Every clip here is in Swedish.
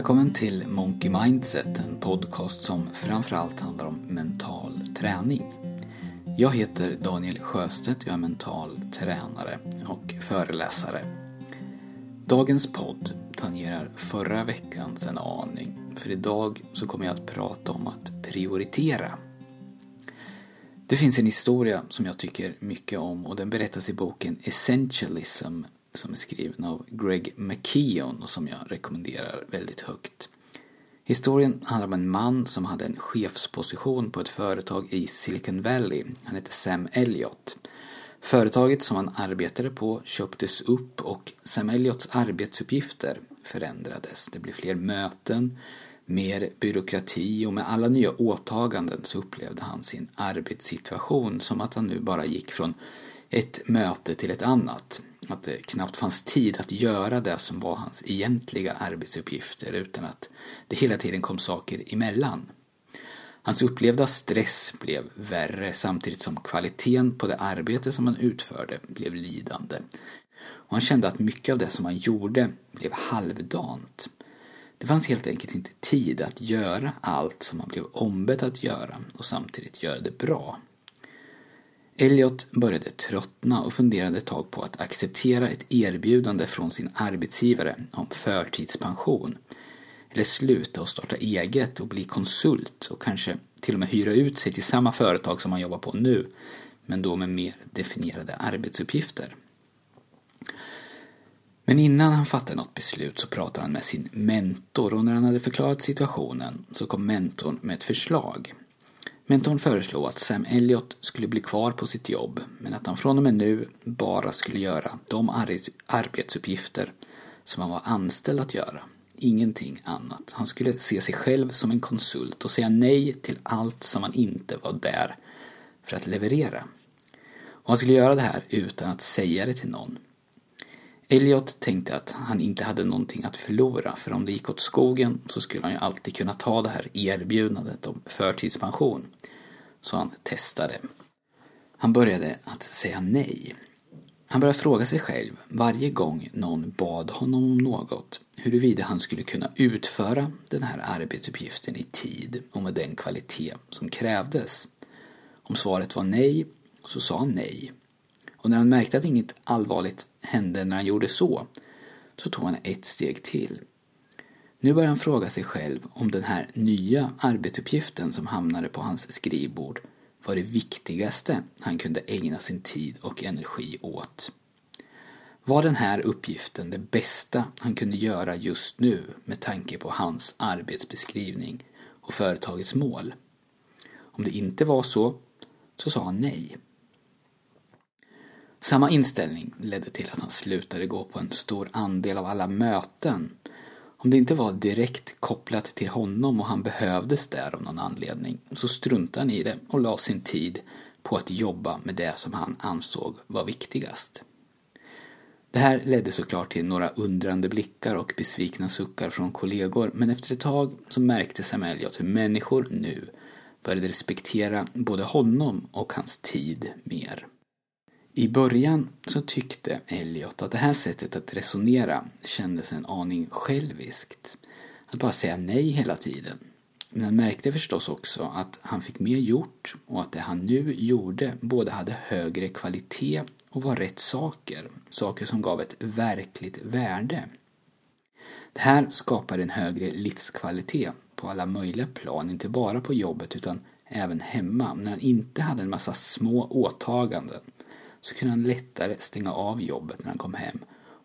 Välkommen till Monkey Mindset, en podcast som framförallt handlar om mental träning. Jag heter Daniel Sjöstedt, jag är mental tränare och föreläsare. Dagens podd tangerar förra veckans en aning, för idag så kommer jag att prata om att prioritera. Det finns en historia som jag tycker mycket om och den berättas i boken Essentialism som är skriven av Greg McKeon och som jag rekommenderar väldigt högt. Historien handlar om en man som hade en chefsposition på ett företag i Silicon Valley. Han hette Sam Elliott. Företaget som han arbetade på köptes upp och Sam Elliots arbetsuppgifter förändrades. Det blev fler möten, mer byråkrati och med alla nya åtaganden så upplevde han sin arbetssituation som att han nu bara gick från ett möte till ett annat. Att det knappt fanns tid att göra det som var hans egentliga arbetsuppgifter utan att det hela tiden kom saker emellan. Hans upplevda stress blev värre samtidigt som kvaliteten på det arbete som han utförde blev lidande. Och han kände att mycket av det som han gjorde blev halvdant. Det fanns helt enkelt inte tid att göra allt som han blev ombedd att göra och samtidigt göra det bra. Elliot började tröttna och funderade ett tag på att acceptera ett erbjudande från sin arbetsgivare om förtidspension. Eller sluta och starta eget och bli konsult och kanske till och med hyra ut sig till samma företag som han jobbar på nu, men då med mer definierade arbetsuppgifter. Men innan han fattade något beslut så pratade han med sin mentor och när han hade förklarat situationen så kom mentorn med ett förslag. Mentorn föreslog att Sam Elliot skulle bli kvar på sitt jobb men att han från och med nu bara skulle göra de arbetsuppgifter som han var anställd att göra. Ingenting annat. Han skulle se sig själv som en konsult och säga nej till allt som han inte var där för att leverera. Och han skulle göra det här utan att säga det till någon. Elliot tänkte att han inte hade någonting att förlora för om det gick åt skogen så skulle han ju alltid kunna ta det här erbjudandet om förtidspension. Så han testade. Han började att säga nej. Han började fråga sig själv varje gång någon bad honom om något huruvida han skulle kunna utföra den här arbetsuppgiften i tid och med den kvalitet som krävdes. Om svaret var nej så sa han nej och när han märkte att inget allvarligt hände när han gjorde så, så tog han ett steg till. Nu började han fråga sig själv om den här nya arbetsuppgiften som hamnade på hans skrivbord var det viktigaste han kunde ägna sin tid och energi åt. Var den här uppgiften det bästa han kunde göra just nu med tanke på hans arbetsbeskrivning och företagets mål? Om det inte var så, så sa han nej. Samma inställning ledde till att han slutade gå på en stor andel av alla möten. Om det inte var direkt kopplat till honom och han behövdes där av någon anledning så struntade han i det och la sin tid på att jobba med det som han ansåg var viktigast. Det här ledde såklart till några undrande blickar och besvikna suckar från kollegor men efter ett tag så märkte Sam Elliot hur människor nu började respektera både honom och hans tid mer. I början så tyckte Elliot att det här sättet att resonera kändes en aning själviskt. Att bara säga nej hela tiden. Men han märkte förstås också att han fick mer gjort och att det han nu gjorde både hade högre kvalitet och var rätt saker. Saker som gav ett verkligt värde. Det här skapar en högre livskvalitet på alla möjliga plan, inte bara på jobbet utan även hemma när han inte hade en massa små åtaganden så kunde han lättare stänga av jobbet när han kom hem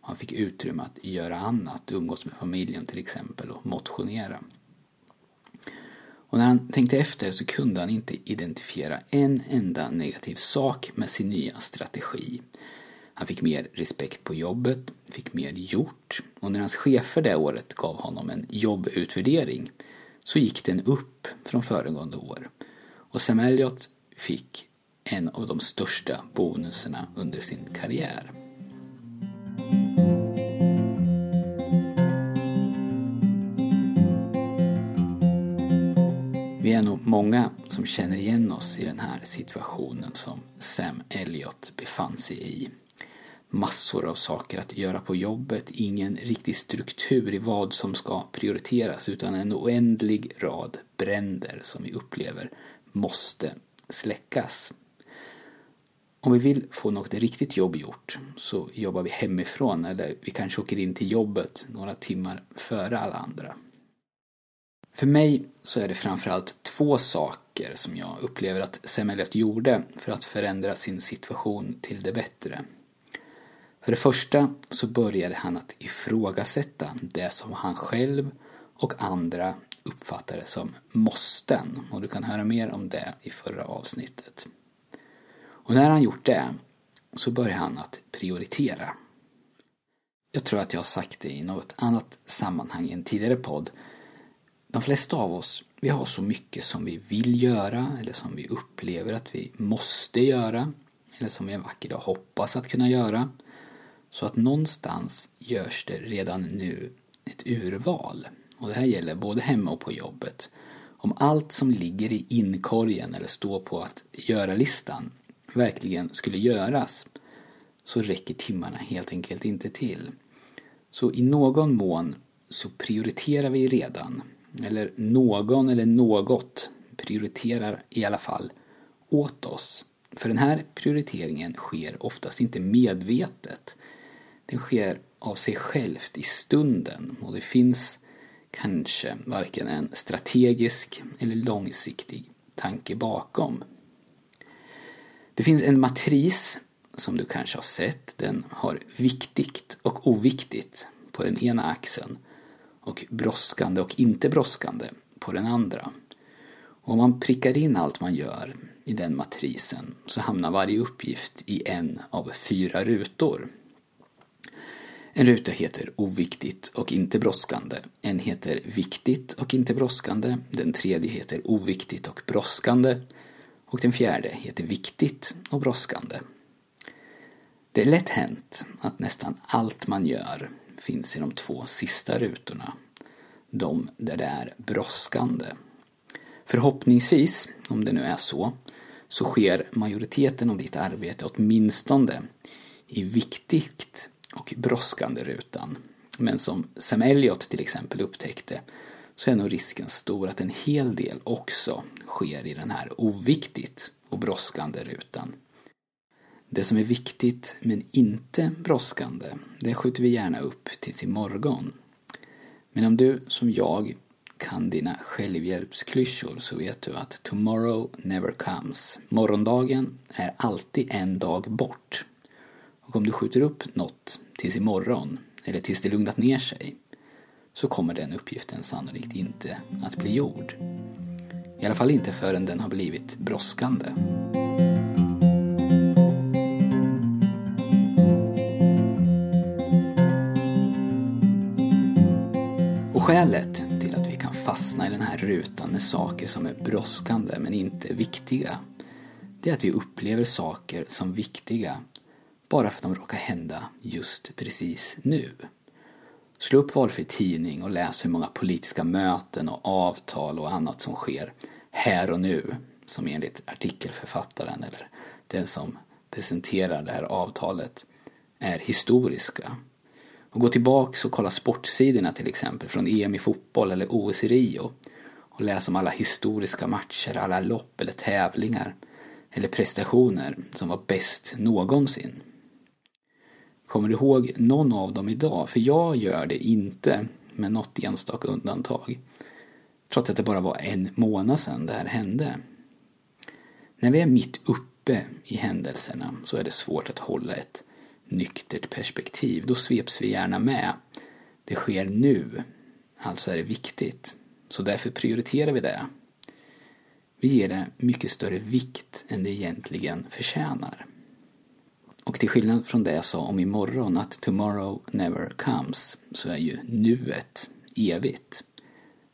och han fick utrymme att göra annat, umgås med familjen till exempel och motionera. Och när han tänkte efter så kunde han inte identifiera en enda negativ sak med sin nya strategi. Han fick mer respekt på jobbet, fick mer gjort och när hans chefer det året gav honom en jobbutvärdering så gick den upp från föregående år. Och Sam Elliot fick en av de största bonusarna under sin karriär. Vi är nog många som känner igen oss i den här situationen som Sam Elliot befann sig i. massor av saker att göra på jobbet, ingen riktig struktur i vad som ska prioriteras utan en oändlig rad bränder som vi upplever måste släckas. Om vi vill få något riktigt jobb gjort så jobbar vi hemifrån eller vi kanske åker in till jobbet några timmar före alla andra. För mig så är det framförallt två saker som jag upplever att Sam gjorde för att förändra sin situation till det bättre. För det första så började han att ifrågasätta det som han själv och andra uppfattade som måsten och du kan höra mer om det i förra avsnittet. Och när han gjort det så börjar han att prioritera. Jag tror att jag har sagt det i något annat sammanhang i en tidigare podd. De flesta av oss, vi har så mycket som vi vill göra eller som vi upplever att vi måste göra eller som vi en vacker dag hoppas att kunna göra. Så att någonstans görs det redan nu ett urval. Och det här gäller både hemma och på jobbet. Om allt som ligger i inkorgen eller står på att göra-listan verkligen skulle göras så räcker timmarna helt enkelt inte till. Så i någon mån så prioriterar vi redan, eller någon eller något prioriterar i alla fall åt oss. För den här prioriteringen sker oftast inte medvetet. Den sker av sig självt i stunden och det finns kanske varken en strategisk eller långsiktig tanke bakom. Det finns en matris som du kanske har sett. Den har viktigt och oviktigt på den ena axeln och brådskande och inte brådskande på den andra. Och om man prickar in allt man gör i den matrisen så hamnar varje uppgift i en av fyra rutor. En ruta heter oviktigt och inte brådskande. En heter viktigt och inte brådskande. Den tredje heter oviktigt och brådskande och den fjärde heter Viktigt och brådskande. Det är lätt hänt att nästan allt man gör finns i de två sista rutorna, de där det är brådskande. Förhoppningsvis, om det nu är så, så sker majoriteten av ditt arbete åtminstone i viktigt och brådskande rutan. Men som Sam Elliot till exempel upptäckte så är nog risken stor att en hel del också sker i den här oviktigt och brådskande rutan. Det som är viktigt men inte brådskande, det skjuter vi gärna upp tills imorgon. Men om du, som jag, kan dina självhjälpsklyschor så vet du att tomorrow never comes. Morgondagen är alltid en dag bort. Och om du skjuter upp något tills imorgon, eller tills det lugnat ner sig, så kommer den uppgiften sannolikt inte att bli gjord. I alla fall inte förrän den har blivit brådskande. Och skälet till att vi kan fastna i den här rutan med saker som är brådskande men inte viktiga, det är att vi upplever saker som viktiga bara för att de råkar hända just precis nu. Slå upp valfri tidning och läs hur många politiska möten och avtal och annat som sker här och nu, som enligt artikelförfattaren eller den som presenterar det här avtalet är historiska. Och gå tillbaks och kolla sportsidorna till exempel från EM i fotboll eller OS i Rio och läs om alla historiska matcher, alla lopp eller tävlingar eller prestationer som var bäst någonsin. Kommer du ihåg någon av dem idag? För jag gör det inte, med något enstaka undantag. Trots att det bara var en månad sedan det här hände. När vi är mitt uppe i händelserna så är det svårt att hålla ett nyktert perspektiv. Då sveps vi gärna med. Det sker nu, alltså är det viktigt. Så därför prioriterar vi det. Vi ger det mycket större vikt än det egentligen förtjänar. Och till skillnad från det jag sa om imorgon, att tomorrow never comes, så är ju nuet evigt.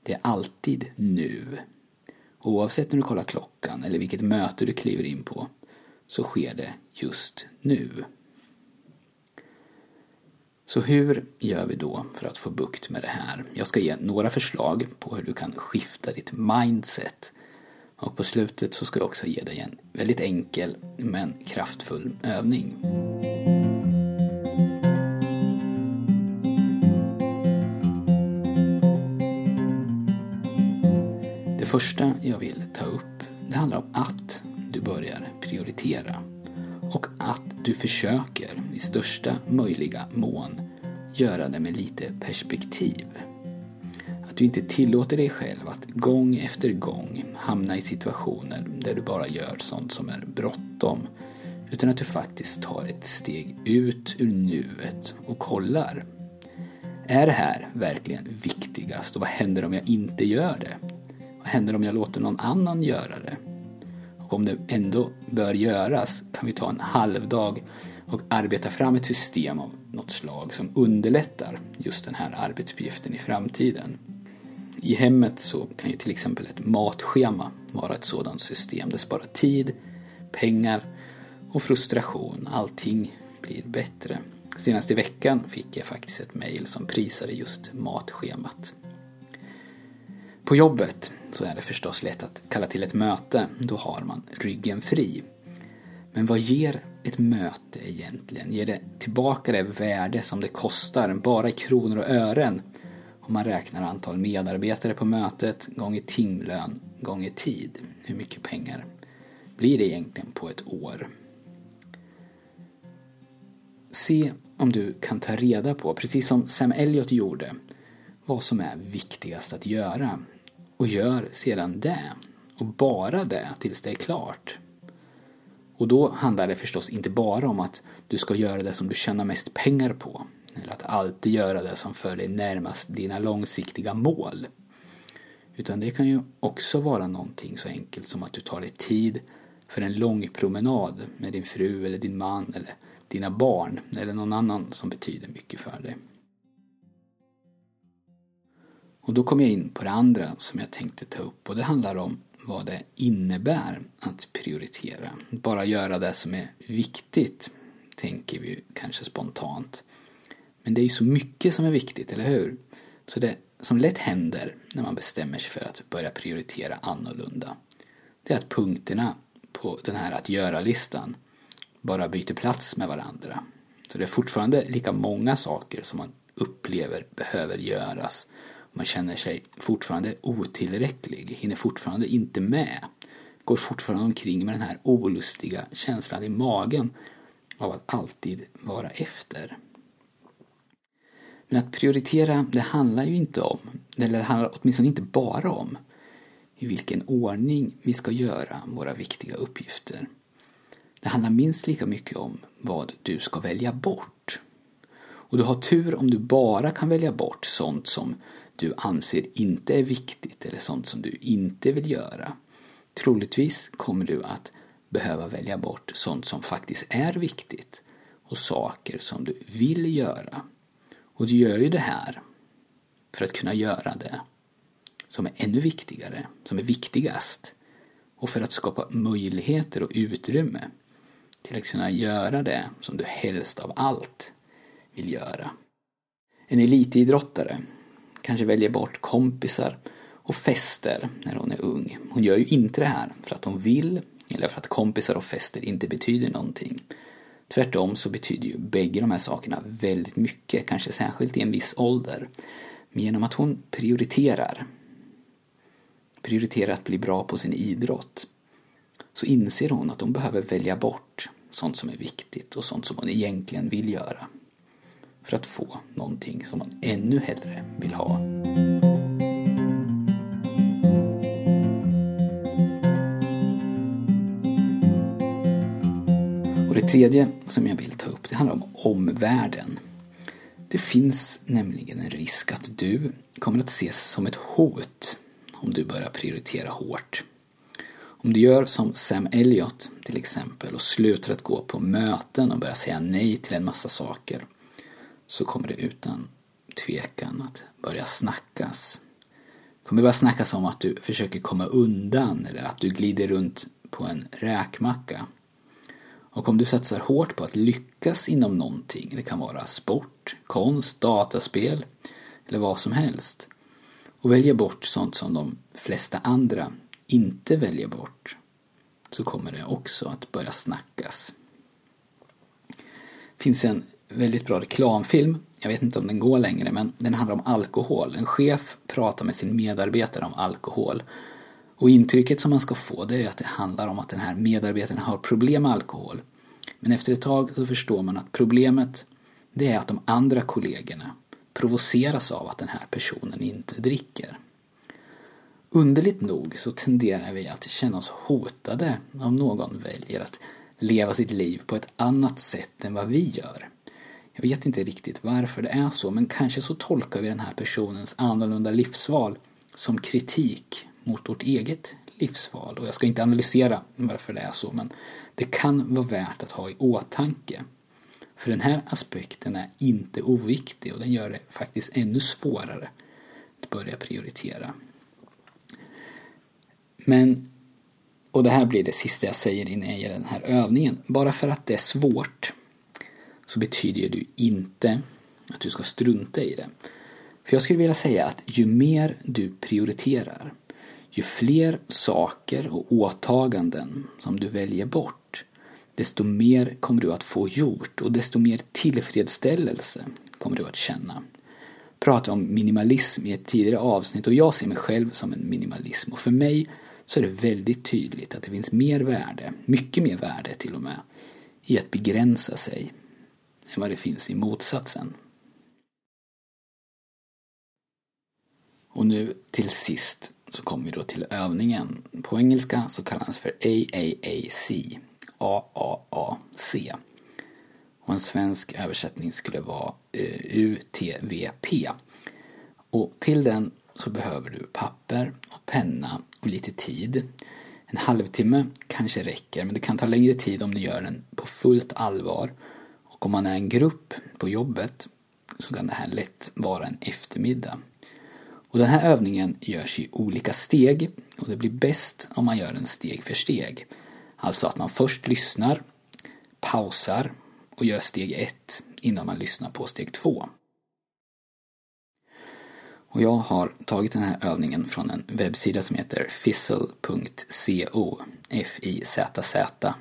Det är alltid nu. Oavsett när du kollar klockan eller vilket möte du kliver in på, så sker det just nu. Så hur gör vi då för att få bukt med det här? Jag ska ge några förslag på hur du kan skifta ditt mindset och på slutet så ska jag också ge dig en väldigt enkel men kraftfull övning. Det första jag vill ta upp, det handlar om att du börjar prioritera och att du försöker i största möjliga mån göra det med lite perspektiv. Att du inte tillåter dig själv att gång efter gång hamna i situationer där du bara gör sånt som är bråttom. Utan att du faktiskt tar ett steg ut ur nuet och kollar. Är det här verkligen viktigast och vad händer om jag inte gör det? Vad händer om jag låter någon annan göra det? Och om det ändå bör göras kan vi ta en halvdag och arbeta fram ett system av något slag som underlättar just den här arbetsuppgiften i framtiden. I hemmet så kan ju till exempel ett matschema vara ett sådant system. Det sparar tid, pengar och frustration. Allting blir bättre. Senast i veckan fick jag faktiskt ett mejl som prisade just matschemat. På jobbet så är det förstås lätt att kalla till ett möte. Då har man ryggen fri. Men vad ger ett möte egentligen? Ger det tillbaka det värde som det kostar, bara i kronor och ören? Om man räknar antal medarbetare på mötet gånger timlön gånger tid. Hur mycket pengar blir det egentligen på ett år? Se om du kan ta reda på, precis som Sam Elliot gjorde, vad som är viktigast att göra. Och gör sedan det. Och bara det tills det är klart. Och då handlar det förstås inte bara om att du ska göra det som du tjänar mest pengar på. Eller att alltid göra det som för dig närmast dina långsiktiga mål. Utan det kan ju också vara någonting så enkelt som att du tar dig tid för en lång promenad med din fru eller din man eller dina barn eller någon annan som betyder mycket för dig. Och då kommer jag in på det andra som jag tänkte ta upp och det handlar om vad det innebär att prioritera. Bara göra det som är viktigt, tänker vi kanske spontant. Men det är ju så mycket som är viktigt, eller hur? Så det som lätt händer när man bestämmer sig för att börja prioritera annorlunda, det är att punkterna på den här att göra-listan bara byter plats med varandra. Så det är fortfarande lika många saker som man upplever behöver göras man känner sig fortfarande otillräcklig, hinner fortfarande inte med. Går fortfarande omkring med den här olustiga känslan i magen av att alltid vara efter. Men att prioritera, det handlar ju inte om, eller det handlar åtminstone inte bara om, i vilken ordning vi ska göra våra viktiga uppgifter. Det handlar minst lika mycket om vad du ska välja bort. Och du har tur om du bara kan välja bort sånt som du anser inte är viktigt eller sånt som du inte vill göra. Troligtvis kommer du att behöva välja bort sånt som faktiskt är viktigt och saker som du vill göra. Och du gör ju det här för att kunna göra det som är ännu viktigare, som är viktigast och för att skapa möjligheter och utrymme till att kunna göra det som du helst av allt vill göra. En elitidrottare kanske väljer bort kompisar och fester när hon är ung. Hon gör ju inte det här för att hon vill eller för att kompisar och fester inte betyder någonting. Tvärtom så betyder ju bägge de här sakerna väldigt mycket, kanske särskilt i en viss ålder. Men genom att hon prioriterar, prioriterar att bli bra på sin idrott, så inser hon att hon behöver välja bort sånt som är viktigt och sånt som hon egentligen vill göra för att få någonting som man ännu hellre vill ha. Tredje som jag vill ta upp det handlar om omvärlden. Det finns nämligen en risk att du kommer att ses som ett hot om du börjar prioritera hårt. Om du gör som Sam Elliot till exempel och slutar att gå på möten och börjar säga nej till en massa saker så kommer det utan tvekan att börja snackas. Det kommer börja snackas om att du försöker komma undan eller att du glider runt på en räkmacka. Och om du satsar hårt på att lyckas inom någonting, det kan vara sport, konst, dataspel eller vad som helst, och väljer bort sånt som de flesta andra inte väljer bort, så kommer det också att börja snackas. Det finns en väldigt bra reklamfilm. Jag vet inte om den går längre, men den handlar om alkohol. En chef pratar med sin medarbetare om alkohol. Och intrycket som man ska få det är att det handlar om att den här medarbetaren har problem med alkohol. Men efter ett tag så förstår man att problemet det är att de andra kollegorna provoceras av att den här personen inte dricker. Underligt nog så tenderar vi att känna oss hotade om någon väljer att leva sitt liv på ett annat sätt än vad vi gör. Jag vet inte riktigt varför det är så, men kanske så tolkar vi den här personens annorlunda livsval som kritik mot vårt eget livsval. Och jag ska inte analysera varför det är så, men det kan vara värt att ha i åtanke. För den här aspekten är inte oviktig och den gör det faktiskt ännu svårare att börja prioritera. Men, och det här blir det sista jag säger innan jag ger den här övningen, bara för att det är svårt så betyder det ju inte att du ska strunta i det. För jag skulle vilja säga att ju mer du prioriterar, ju fler saker och åtaganden som du väljer bort, desto mer kommer du att få gjort och desto mer tillfredsställelse kommer du att känna. Jag pratade om minimalism i ett tidigare avsnitt och jag ser mig själv som en minimalism och för mig så är det väldigt tydligt att det finns mer värde, mycket mer värde till och med, i att begränsa sig än vad det finns i motsatsen. Och nu till sist så kommer vi då till övningen. På engelska så kallas den för AAAC, AAAC. Och en svensk översättning skulle vara eh, UTVP. Och till den så behöver du papper och penna och lite tid. En halvtimme kanske räcker, men det kan ta längre tid om du gör den på fullt allvar. Och om man är en grupp på jobbet så kan det här lätt vara en eftermiddag. Och den här övningen görs i olika steg och det blir bäst om man gör den steg för steg. Alltså att man först lyssnar, pausar och gör steg ett innan man lyssnar på steg två. Och jag har tagit den här övningen från en webbsida som heter fizzle.co F-I-Z-Z-L-E.co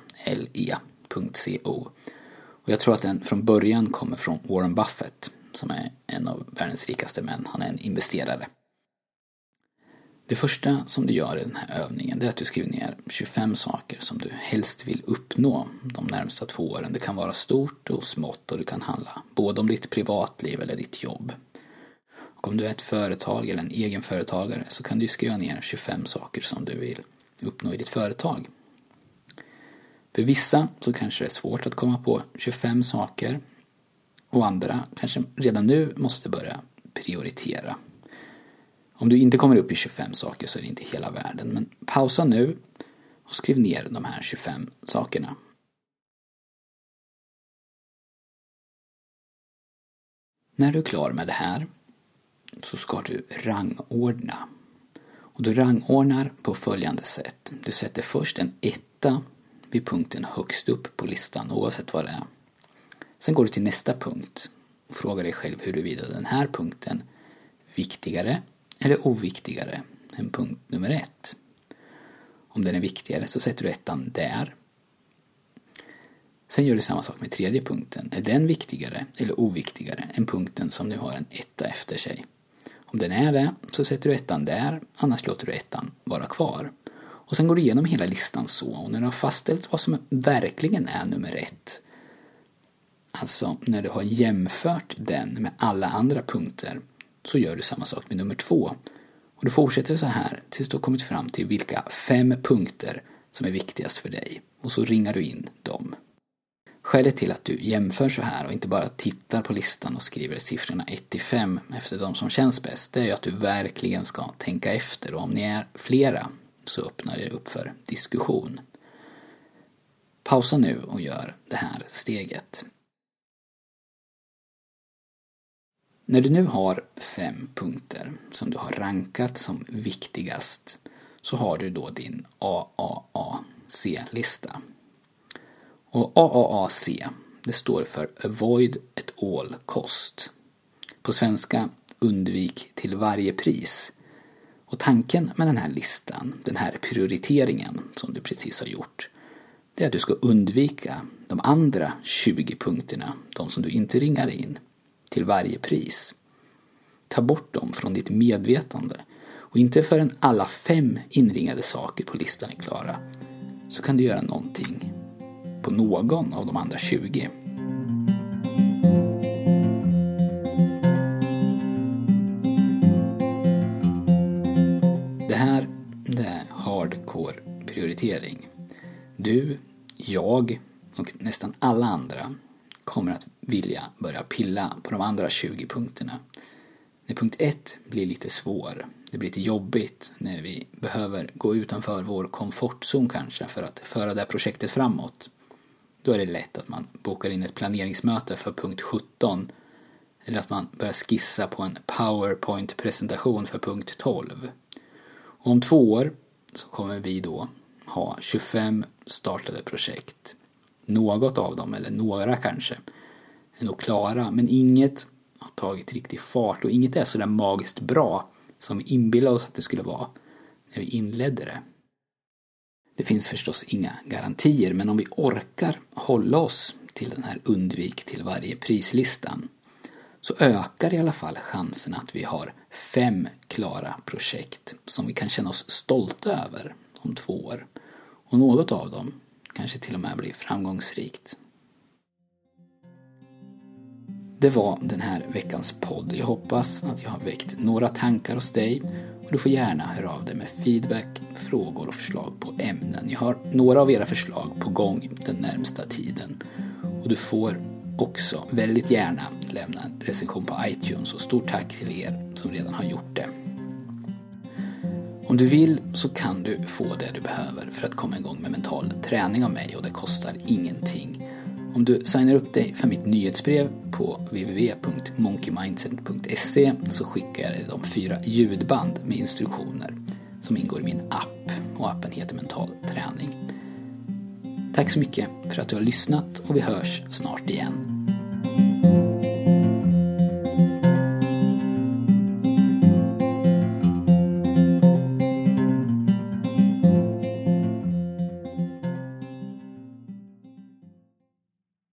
Och jag tror att den från början kommer från Warren Buffett som är en av världens rikaste män. Han är en investerare. Det första som du gör i den här övningen är att du skriver ner 25 saker som du helst vill uppnå de närmsta två åren. Det kan vara stort och smått och det kan handla både om ditt privatliv eller ditt jobb. Och om du är ett företag eller en egenföretagare så kan du skriva ner 25 saker som du vill uppnå i ditt företag. För vissa så kanske det är svårt att komma på 25 saker och andra kanske redan nu måste börja prioritera. Om du inte kommer upp i 25 saker så är det inte hela världen, men pausa nu och skriv ner de här 25 sakerna. När du är klar med det här så ska du rangordna. Och du rangordnar på följande sätt. Du sätter först en etta vid punkten högst upp på listan oavsett vad det är. Sen går du till nästa punkt och frågar dig själv huruvida den här punkten viktigare eller oviktigare än punkt nummer ett. Om den är viktigare så sätter du ettan där. Sen gör du samma sak med tredje punkten. Är den viktigare eller oviktigare än punkten som nu har en etta efter sig? Om den är det så sätter du ettan där, annars låter du ettan vara kvar. Och sen går du igenom hela listan så och när du har fastställt vad som verkligen är nummer ett, alltså när du har jämfört den med alla andra punkter, så gör du samma sak med nummer två. Och du fortsätter så här tills du har kommit fram till vilka fem punkter som är viktigast för dig. Och så ringar du in dem. Skälet till att du jämför så här och inte bara tittar på listan och skriver siffrorna 1 till 5 efter de som känns bäst, det är ju att du verkligen ska tänka efter och om ni är flera så öppnar det upp för diskussion. Pausa nu och gör det här steget. När du nu har fem punkter som du har rankat som viktigast så har du då din AAAC-lista. Och AAAC, det står för Avoid at all cost. På svenska undvik till varje pris. Och tanken med den här listan, den här prioriteringen som du precis har gjort, det är att du ska undvika de andra 20 punkterna, de som du inte ringar in, till varje pris. Ta bort dem från ditt medvetande Och inte förrän alla fem inringade saker på listan är klara så kan du göra någonting på någon av de andra 20. Det här det är hardcore prioritering. Du, jag och nästan alla andra kommer att vilja börja pilla på de andra 20 punkterna. När punkt 1 blir lite svår, det blir lite jobbigt när vi behöver gå utanför vår komfortzon kanske för att föra det här projektet framåt. Då är det lätt att man bokar in ett planeringsmöte för punkt 17 eller att man börjar skissa på en powerpoint-presentation för punkt 12. Och om två år så kommer vi då ha 25 startade projekt. Något av dem, eller några kanske, är nog klara, men inget har tagit riktig fart och inget är sådär magiskt bra som vi inbillade oss att det skulle vara när vi inledde det. Det finns förstås inga garantier, men om vi orkar hålla oss till den här undvik till varje prislistan så ökar i alla fall chansen att vi har fem klara projekt som vi kan känna oss stolta över om två år. Och något av dem kanske till och med blir framgångsrikt. Det var den här veckans podd. Jag hoppas att jag har väckt några tankar hos dig och du får gärna höra av dig med feedback, frågor och förslag på ämnen. Jag har några av era förslag på gång den närmsta tiden och du får också väldigt gärna lämna en recension på iTunes och stort tack till er som redan har gjort det. Om du vill så kan du få det du behöver för att komma igång med mental träning av mig och det kostar ingenting. Om du signar upp dig för mitt nyhetsbrev på www.monkeymindset.se så skickar jag dig de fyra ljudband med instruktioner som ingår i min app och appen heter Mental träning. Tack så mycket för att du har lyssnat och vi hörs snart igen.